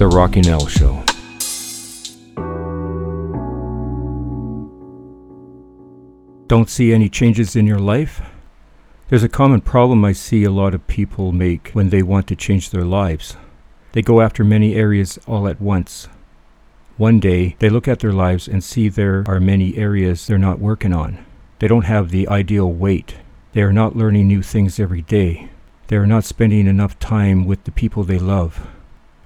The Rocking Al Show. Don't see any changes in your life? There's a common problem I see a lot of people make when they want to change their lives. They go after many areas all at once. One day, they look at their lives and see there are many areas they're not working on. They don't have the ideal weight. They are not learning new things every day. They are not spending enough time with the people they love.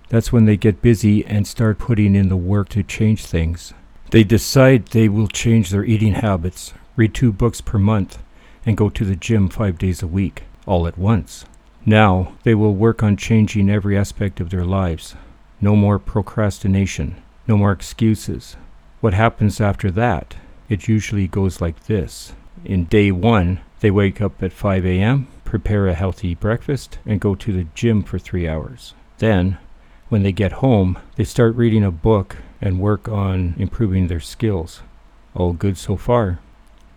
That's when they get busy and start putting in the work to change things. They decide they will change their eating habits, read two books per month, and go to the gym five days a week, all at once. Now, they will work on changing every aspect of their lives. No more procrastination, no more excuses. What happens after that? It usually goes like this. In day one, they wake up at 5 a.m., prepare a healthy breakfast, and go to the gym for three hours. Then, when they get home, they start reading a book and work on improving their skills. All good so far.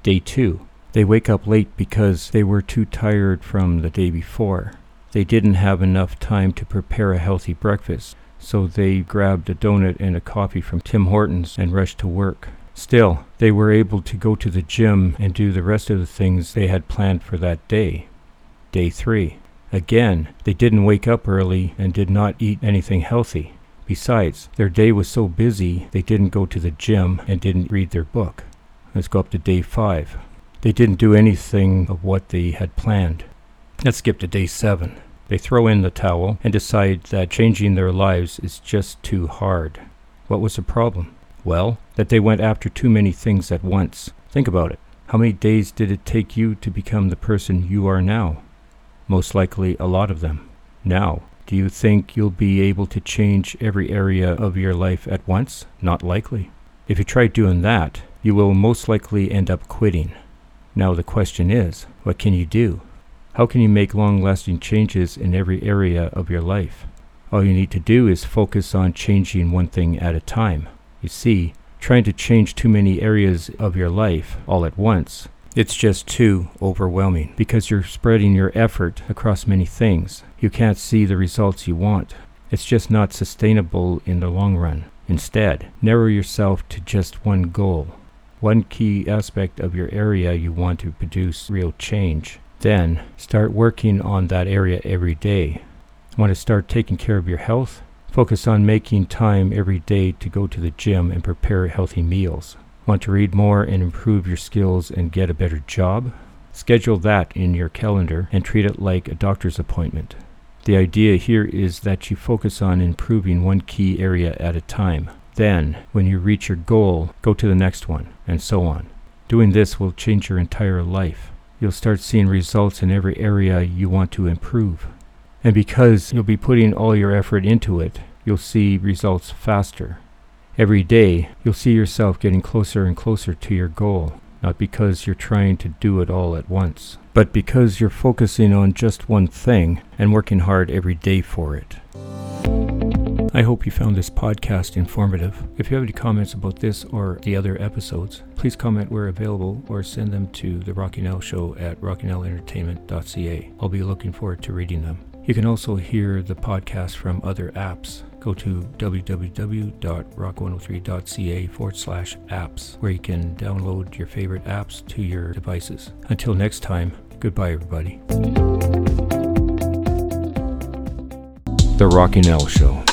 Day two, they wake up late because they were too tired from the day before. They didn't have enough time to prepare a healthy breakfast, so they grabbed a donut and a coffee from Tim Hortons and rushed to work. Still, they were able to go to the gym and do the rest of the things they had planned for that day. Day 3. Again, they didn't wake up early and did not eat anything healthy. Besides, their day was so busy they didn't go to the gym and didn't read their book. Let's go up to day five. They didn't do anything of what they had planned. Let's skip to day seven. They throw in the towel and decide that changing their lives is just too hard. What was the problem? Well, that they went after too many things at once. Think about it. How many days did it take you to become the person you are now? Most likely a lot of them. Now, do you think you'll be able to change every area of your life at once? Not likely. If you try doing that, you will most likely end up quitting. Now the question is, what can you do? How can you make long lasting changes in every area of your life? All you need to do is focus on changing one thing at a time. You see, trying to change too many areas of your life all at once, it's just too overwhelming because you're spreading your effort across many things. You can't see the results you want. It's just not sustainable in the long run. Instead, narrow yourself to just one goal one key aspect of your area you want to produce real change. Then start working on that area every day. Want to start taking care of your health? Focus on making time every day to go to the gym and prepare healthy meals. Want to read more and improve your skills and get a better job? Schedule that in your calendar and treat it like a doctor's appointment. The idea here is that you focus on improving one key area at a time. Then, when you reach your goal, go to the next one, and so on. Doing this will change your entire life. You'll start seeing results in every area you want to improve. And because you'll be putting all your effort into it, you'll see results faster. Every day, you'll see yourself getting closer and closer to your goal, not because you're trying to do it all at once, but because you're focusing on just one thing and working hard every day for it. I hope you found this podcast informative. If you have any comments about this or the other episodes, please comment where available or send them to the Rocking Al Show at rockingalentertainment.ca. I'll be looking forward to reading them. You can also hear the podcast from other apps. Go to www.rock103.ca forward slash apps, where you can download your favorite apps to your devices. Until next time, goodbye, everybody. The Rocking Al Show.